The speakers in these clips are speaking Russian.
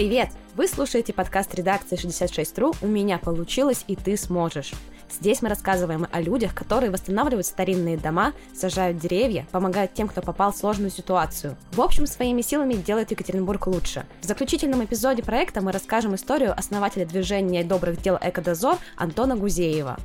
Привет! Вы слушаете подкаст редакции 66.ru «У меня получилось, и ты сможешь». Здесь мы рассказываем о людях, которые восстанавливают старинные дома, сажают деревья, помогают тем, кто попал в сложную ситуацию. В общем, своими силами делают Екатеринбург лучше. В заключительном эпизоде проекта мы расскажем историю основателя движения добрых дел «Экодозор» Антона Гузеева.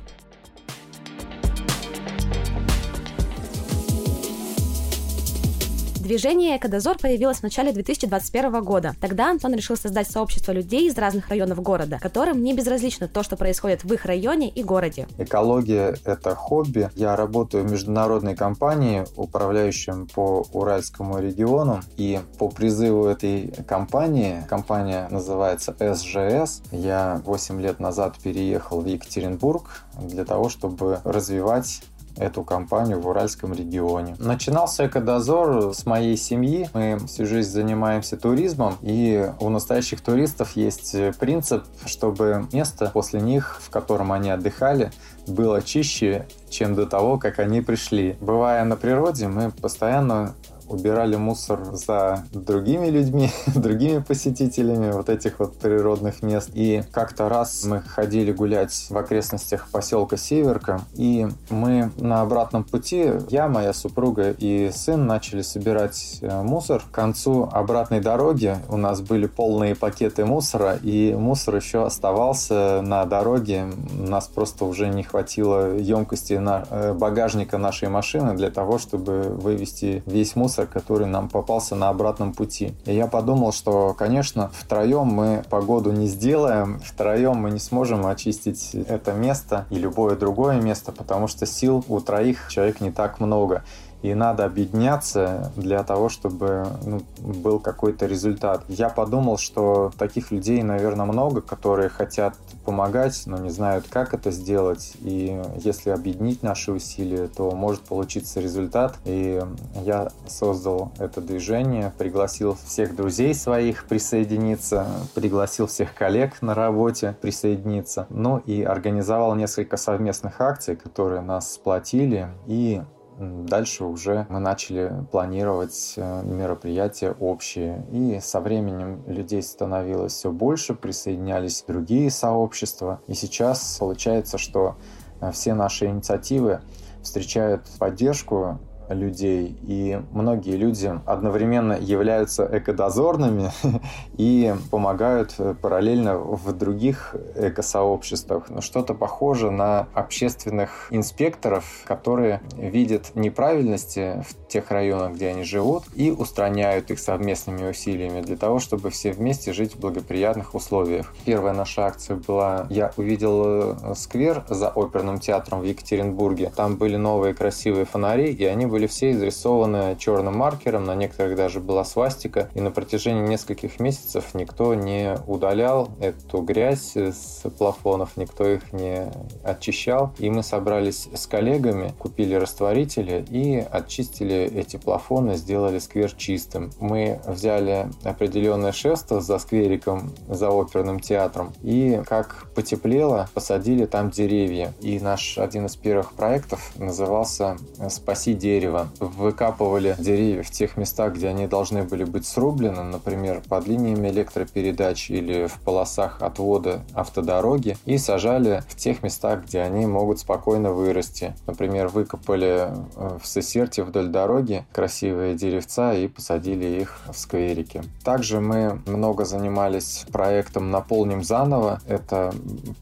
Движение «Экодозор» появилось в начале 2021 года. Тогда Антон решил создать сообщество людей из разных районов города, которым не безразлично то, что происходит в их районе и городе. Экология – это хобби. Я работаю в международной компании, управляющем по Уральскому региону. И по призыву этой компании, компания называется СЖС, я 8 лет назад переехал в Екатеринбург для того, чтобы развивать эту компанию в Уральском регионе. Начинался экодозор с моей семьи. Мы всю жизнь занимаемся туризмом, и у настоящих туристов есть принцип, чтобы место после них, в котором они отдыхали, было чище, чем до того, как они пришли. Бывая на природе, мы постоянно убирали мусор за другими людьми, другими посетителями вот этих вот природных мест. И как-то раз мы ходили гулять в окрестностях поселка Северка, и мы на обратном пути, я, моя супруга и сын начали собирать э, мусор. К концу обратной дороги у нас были полные пакеты мусора, и мусор еще оставался на дороге. У нас просто уже не хватило емкости на э, багажника нашей машины для того, чтобы вывести весь мусор мусор, который нам попался на обратном пути. И я подумал, что, конечно, втроем мы погоду не сделаем, втроем мы не сможем очистить это место и любое другое место, потому что сил у троих человек не так много и надо объединяться для того, чтобы ну, был какой-то результат. Я подумал, что таких людей, наверное, много, которые хотят помогать, но не знают, как это сделать. И если объединить наши усилия, то может получиться результат. И я создал это движение, пригласил всех друзей своих присоединиться, пригласил всех коллег на работе присоединиться. Ну и организовал несколько совместных акций, которые нас сплотили. И Дальше уже мы начали планировать э, мероприятия общие. И со временем людей становилось все больше, присоединялись другие сообщества. И сейчас получается, что э, все наши инициативы встречают поддержку людей, и многие люди одновременно являются экодозорными и помогают параллельно в других экосообществах. Но что-то похоже на общественных инспекторов, которые видят неправильности в тех районах, где они живут, и устраняют их совместными усилиями для того, чтобы все вместе жить в благоприятных условиях. Первая наша акция была, я увидел э, сквер за оперным театром в Екатеринбурге. Там были новые красивые фонари, и они были были все изрисованы черным маркером, на некоторых даже была свастика, и на протяжении нескольких месяцев никто не удалял эту грязь с плафонов, никто их не очищал. И мы собрались с коллегами, купили растворители и очистили эти плафоны, сделали сквер чистым. Мы взяли определенное шество за сквериком, за оперным театром, и как потеплело, посадили там деревья. И наш один из первых проектов назывался «Спаси дерево» дерева, выкапывали деревья в тех местах, где они должны были быть срублены, например, под линиями электропередач или в полосах отвода автодороги, и сажали в тех местах, где они могут спокойно вырасти. Например, выкопали э, в Сесерте вдоль дороги красивые деревца и посадили их в скверике. Также мы много занимались проектом «Наполним заново». Это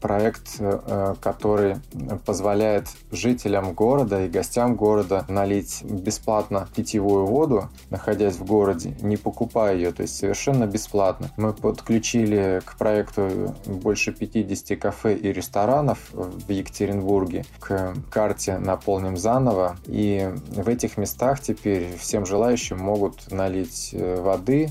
проект, э, который позволяет жителям города и гостям города налить пить бесплатно питьевую воду, находясь в городе, не покупая ее, то есть совершенно бесплатно. Мы подключили к проекту больше 50 кафе и ресторанов в Екатеринбурге к карте «Наполним заново», и в этих местах теперь всем желающим могут налить э, воды,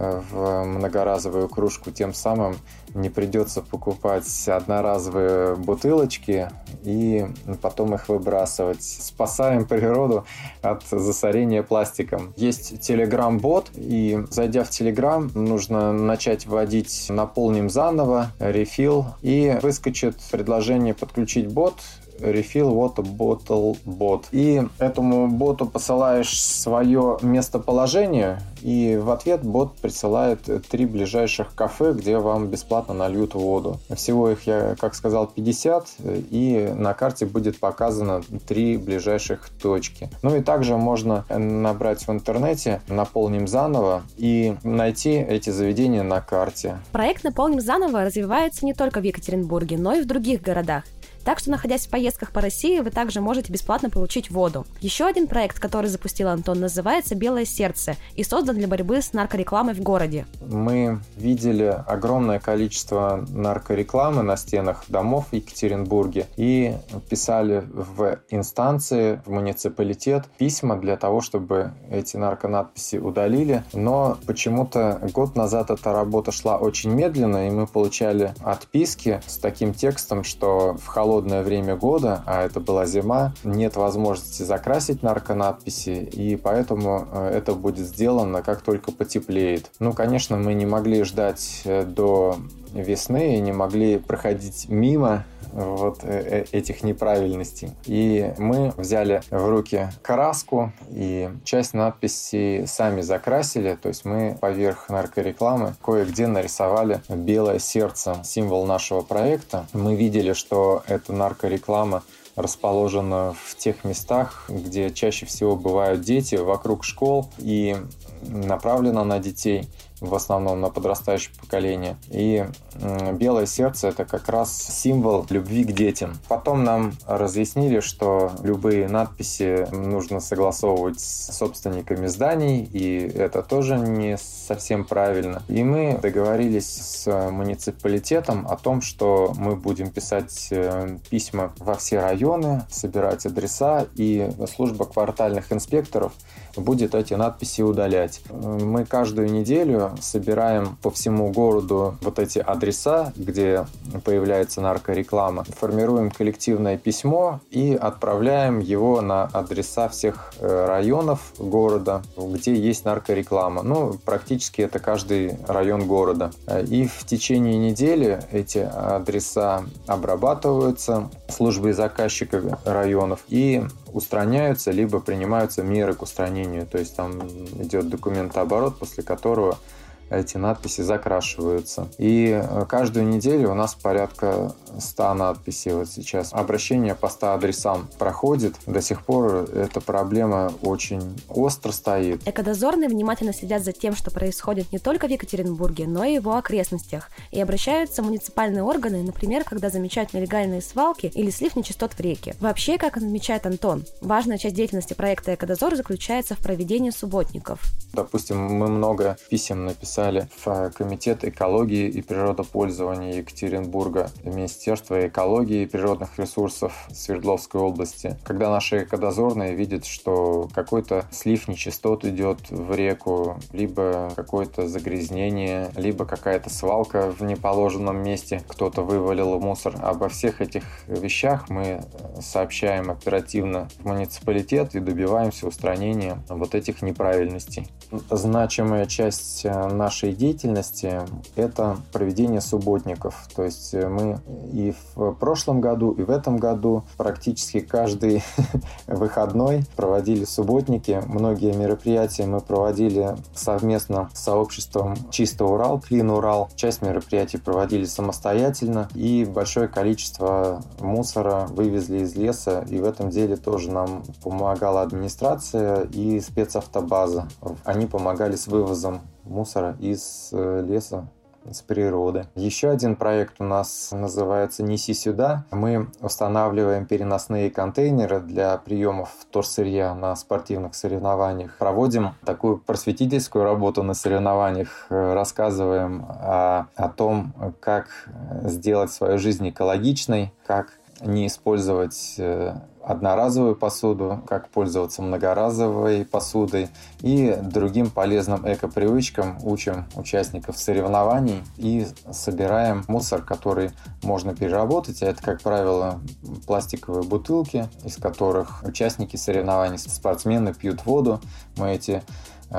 в многоразовую кружку, тем самым не придется покупать одноразовые бутылочки и потом их выбрасывать. Спасаем природу от засорения пластиком. Есть Telegram-бот, и зайдя в Telegram, нужно начать вводить «наполним заново», «рефил», и выскочит предложение подключить бот, Refill Water Bottle Bot. И этому боту посылаешь свое местоположение, и в ответ бот присылает три ближайших кафе, где вам бесплатно нальют воду. Всего их, я как сказал, 50, и на карте будет показано три ближайших точки. Ну и также можно набрать в интернете «Наполним заново» и найти эти заведения на карте. Проект «Наполним заново» развивается не только в Екатеринбурге, но и в других городах. Так что, находясь в поездках по России, вы также можете бесплатно получить воду. Еще один проект, который запустил Антон, называется «Белое сердце» и создан для борьбы с наркорекламой в городе. Мы видели огромное количество наркорекламы на стенах домов в Екатеринбурге и писали в инстанции, в муниципалитет письма для того, чтобы эти нарконадписи удалили. Но почему-то год назад эта работа шла очень медленно, и мы получали отписки с таким текстом, что в холодном холодное время года, а это была зима, нет возможности закрасить нарконадписи, и поэтому э, это будет сделано, как только потеплеет. Ну, конечно, мы не могли ждать э, до весны и не могли проходить мимо вот э, э, этих неправильностей. И мы взяли в руки краску и часть надписей сами закрасили, то есть мы поверх наркорекламы кое-где нарисовали белое сердце, символ нашего проекта. Мы видели, что эта наркореклама расположена в тех местах, где чаще всего бывают дети, вокруг школ и направлена на детей в основном на подрастающее поколение. И белое сердце это как раз символ любви к детям. Потом нам разъяснили, что любые надписи нужно согласовывать с собственниками зданий, и это тоже не совсем правильно. И мы договорились с муниципалитетом о том, что мы будем писать э, письма во все районы, собирать адреса, и служба квартальных инспекторов будет эти надписи удалять. Мы каждую неделю собираем по всему городу вот эти адреса, где появляется наркореклама, формируем коллективное письмо и отправляем его на адреса всех э, районов города, где есть наркореклама. Ну, практически это каждый район города. И в течение недели эти адреса обрабатываются службой заказчика районов и устраняются, либо принимаются меры к устранению. То есть там идет документооборот, после которого эти надписи закрашиваются. И э, каждую неделю у нас порядка 100 надписей вот сейчас. Обращение по 100 адресам проходит. До сих пор эта проблема очень остро стоит. Экодозорные внимательно следят за тем, что происходит не только в Екатеринбурге, но и его окрестностях. И обращаются муниципальные органы, например, когда замечают нелегальные свалки или слив нечистот в реке. Вообще, как отмечает Антон, важная часть деятельности проекта «Экодозор» заключается в проведении субботников. Допустим, мы много писем написали в Комитет экологии и природопользования Екатеринбурга, Министерство экологии и природных ресурсов Свердловской области. Когда наши экодозорные видят, что какой-то слив нечистот идет в реку, либо какое-то загрязнение, либо какая-то свалка в неположенном месте, кто-то вывалил мусор. Обо всех этих вещах мы сообщаем оперативно в муниципалитет и добиваемся устранения вот этих неправильностей значимая часть э, нашей деятельности – это проведение субботников. То есть э, мы и в прошлом году, и в этом году практически каждый выходной проводили субботники. Многие мероприятия мы проводили совместно с сообществом «Чисто Урал», «Клин Урал». Часть мероприятий проводили самостоятельно, и большое количество мусора вывезли из леса, и в этом деле тоже нам помогала администрация и спецавтобаза. Они они помогали с вывозом мусора из э, леса с природы. Еще один проект у нас называется «Неси сюда». Мы устанавливаем переносные контейнеры для приемов вторсырья на спортивных соревнованиях. Проводим такую просветительскую работу на соревнованиях, э, рассказываем о, о том, как сделать свою жизнь экологичной, как не использовать э, одноразовую посуду, как пользоваться многоразовой посудой и другим полезным эко-привычкам учим участников соревнований и собираем мусор, который можно переработать. А это, как правило, пластиковые бутылки, из которых участники соревнований, спортсмены пьют воду. Мы эти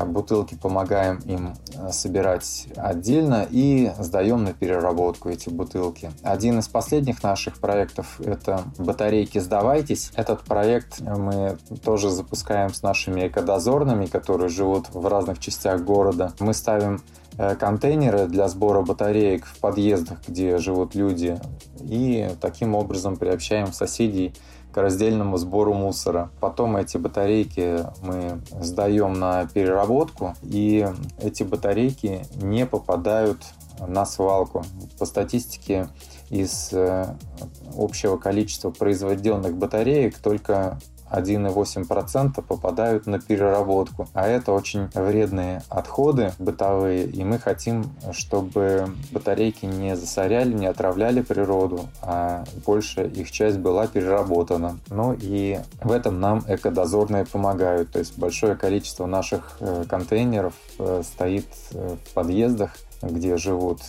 бутылки помогаем им собирать отдельно и сдаем на переработку эти бутылки. Один из последних наших проектов – это батарейки «Сдавайтесь». Этот проект мы тоже запускаем с нашими экодозорными, которые живут в разных частях города. Мы ставим Э, контейнеры для сбора батареек в подъездах, где живут люди, и таким образом приобщаем соседей к раздельному сбору мусора. Потом эти батарейки мы сдаем на переработку, и эти батарейки не попадают на свалку. По статистике из э, общего количества произведенных батареек только 1,8% попадают на переработку. А это очень вредные отходы бытовые, и мы хотим, чтобы батарейки не засоряли, не отравляли природу, а больше их часть была переработана. Ну и в этом нам экодозорные помогают. То есть большое количество наших э, контейнеров э, стоит э, в подъездах, где живут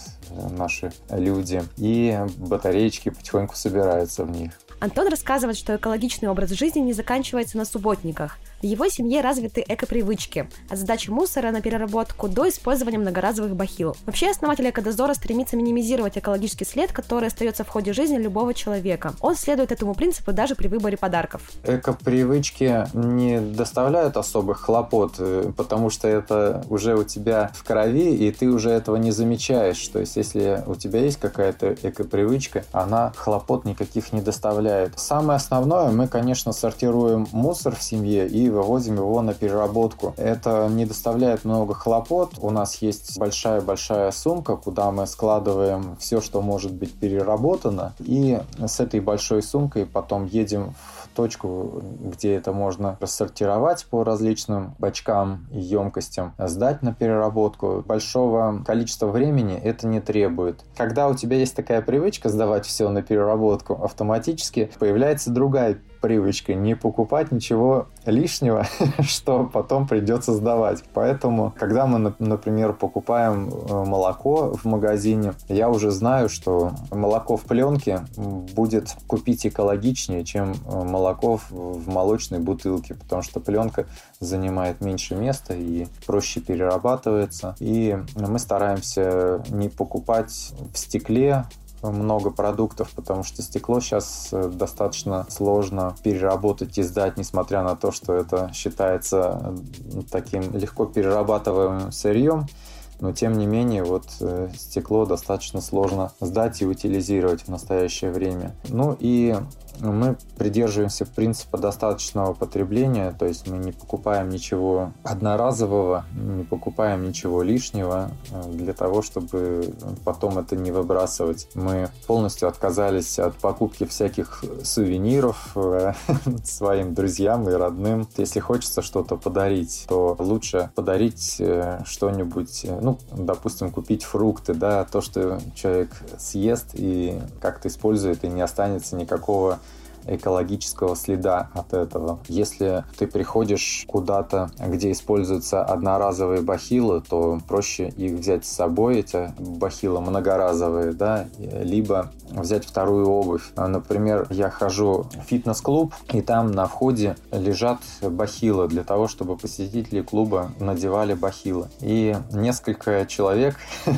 наши люди, и батареечки потихоньку собираются в них. Антон рассказывает, что экологичный образ жизни не заканчивается на субботниках. В его семье развиты эко-привычки, от сдачи мусора на переработку до использования многоразовых бахил. Вообще, основатель экодозора стремится минимизировать экологический след, который остается в ходе жизни любого человека. Он следует этому принципу даже при выборе подарков. Эко-привычки не доставляют особых хлопот, э, потому что это уже у тебя в крови, и ты уже этого не замечаешь. То есть, если у тебя есть какая-то эко-привычка, она хлопот никаких не доставляет. Самое основное, мы, конечно, сортируем мусор в семье и вывозим его на переработку. Это не доставляет много хлопот. У нас есть большая-большая сумка, куда мы складываем все, что может быть переработано. И с этой большой сумкой потом едем в точку, где это можно рассортировать по различным бачкам и емкостям, сдать на переработку. Большого количества времени это не требует. Когда у тебя есть такая привычка сдавать все на переработку, автоматически появляется другая привычка не покупать ничего лишнего, что потом придется сдавать. Поэтому, когда мы, например, покупаем э, молоко в магазине, я уже знаю, что молоко в пленке будет купить экологичнее, чем э, молоко в молочной бутылке, потому что пленка занимает меньше места и проще перерабатывается. И мы стараемся не покупать в стекле много продуктов, потому что стекло сейчас э, достаточно сложно переработать и сдать, несмотря на то, что это считается таким легко перерабатываемым сырьем. Но тем не менее, вот э, стекло достаточно сложно сдать и утилизировать в настоящее время. Ну и мы придерживаемся принципа достаточного потребления, то есть мы не покупаем ничего одноразового, не покупаем ничего лишнего э, для того, чтобы потом это не выбрасывать. Мы полностью отказались от покупки всяких сувениров э, своим друзьям и родным. Если хочется что-то подарить, то лучше подарить э, что-нибудь, ну, допустим, купить фрукты, да, то, что человек съест и как-то использует, и не останется никакого экологического следа от этого. Если ты приходишь куда-то, где используются одноразовые бахилы, то проще их взять с собой, эти бахилы многоразовые, да, либо взять вторую обувь. Например, я хожу в фитнес-клуб, и там на входе лежат бахилы для того, чтобы посетители клуба надевали бахилы. И несколько человек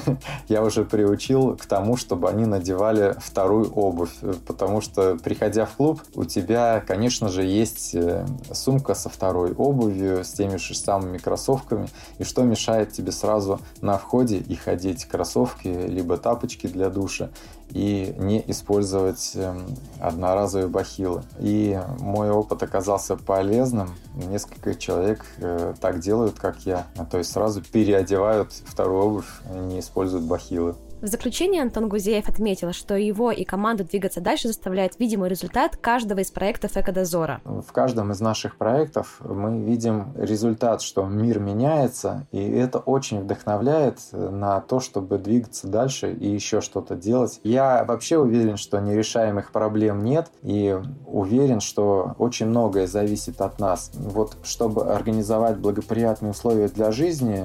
я уже приучил к тому, чтобы они надевали вторую обувь, потому что, приходя в клуб, у тебя, конечно же, есть э, сумка со второй обувью, с теми же самыми кроссовками, и что мешает тебе сразу на входе и ходить кроссовки, либо тапочки для душа, и не использовать эм, одноразовые бахилы. И мой опыт оказался полезным. Несколько человек э, так делают, как я. То есть сразу переодевают вторую обувь, не используют бахилы. В заключение Антон Гузеев отметил, что его и команду двигаться дальше заставляет видимый результат каждого из проектов Экодозора. В каждом из наших проектов мы видим результат, что мир меняется, и это очень вдохновляет на то, чтобы двигаться дальше и еще что-то делать. Я вообще уверен, что нерешаемых проблем нет, и уверен, что очень многое зависит от нас. Вот чтобы организовать благоприятные условия для жизни,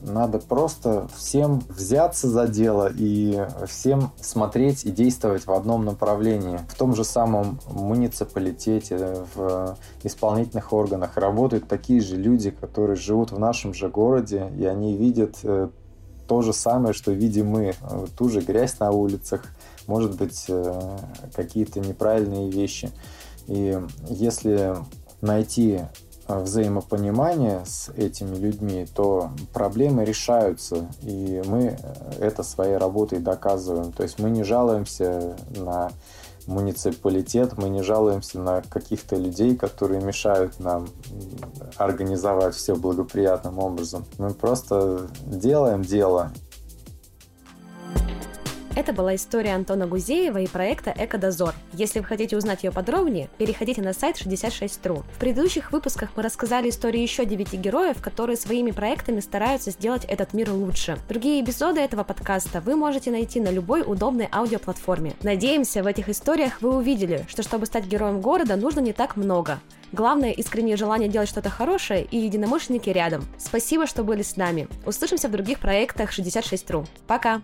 надо просто всем взяться за дело и всем смотреть и действовать в одном направлении. В том же самом муниципалитете, в исполнительных органах работают такие же люди, которые живут в нашем же городе, и они видят э, то же самое, что видим мы. Ту же грязь на улицах, может быть, э, какие-то неправильные вещи. И если найти взаимопонимание с этими людьми, то проблемы решаются, и мы это своей работой доказываем. То есть мы не жалуемся на муниципалитет, мы не жалуемся на каких-то людей, которые мешают нам организовать все благоприятным образом. Мы просто делаем дело это была история Антона Гузеева и проекта «Экодозор». Если вы хотите узнать ее подробнее, переходите на сайт 66.ru. В предыдущих выпусках мы рассказали истории еще девяти героев, которые своими проектами стараются сделать этот мир лучше. Другие эпизоды этого подкаста вы можете найти на любой удобной аудиоплатформе. Надеемся, в этих историях вы увидели, что чтобы стать героем города, нужно не так много. Главное – искреннее желание делать что-то хорошее и единомышленники рядом. Спасибо, что были с нами. Услышимся в других проектах 66.ru. Пока!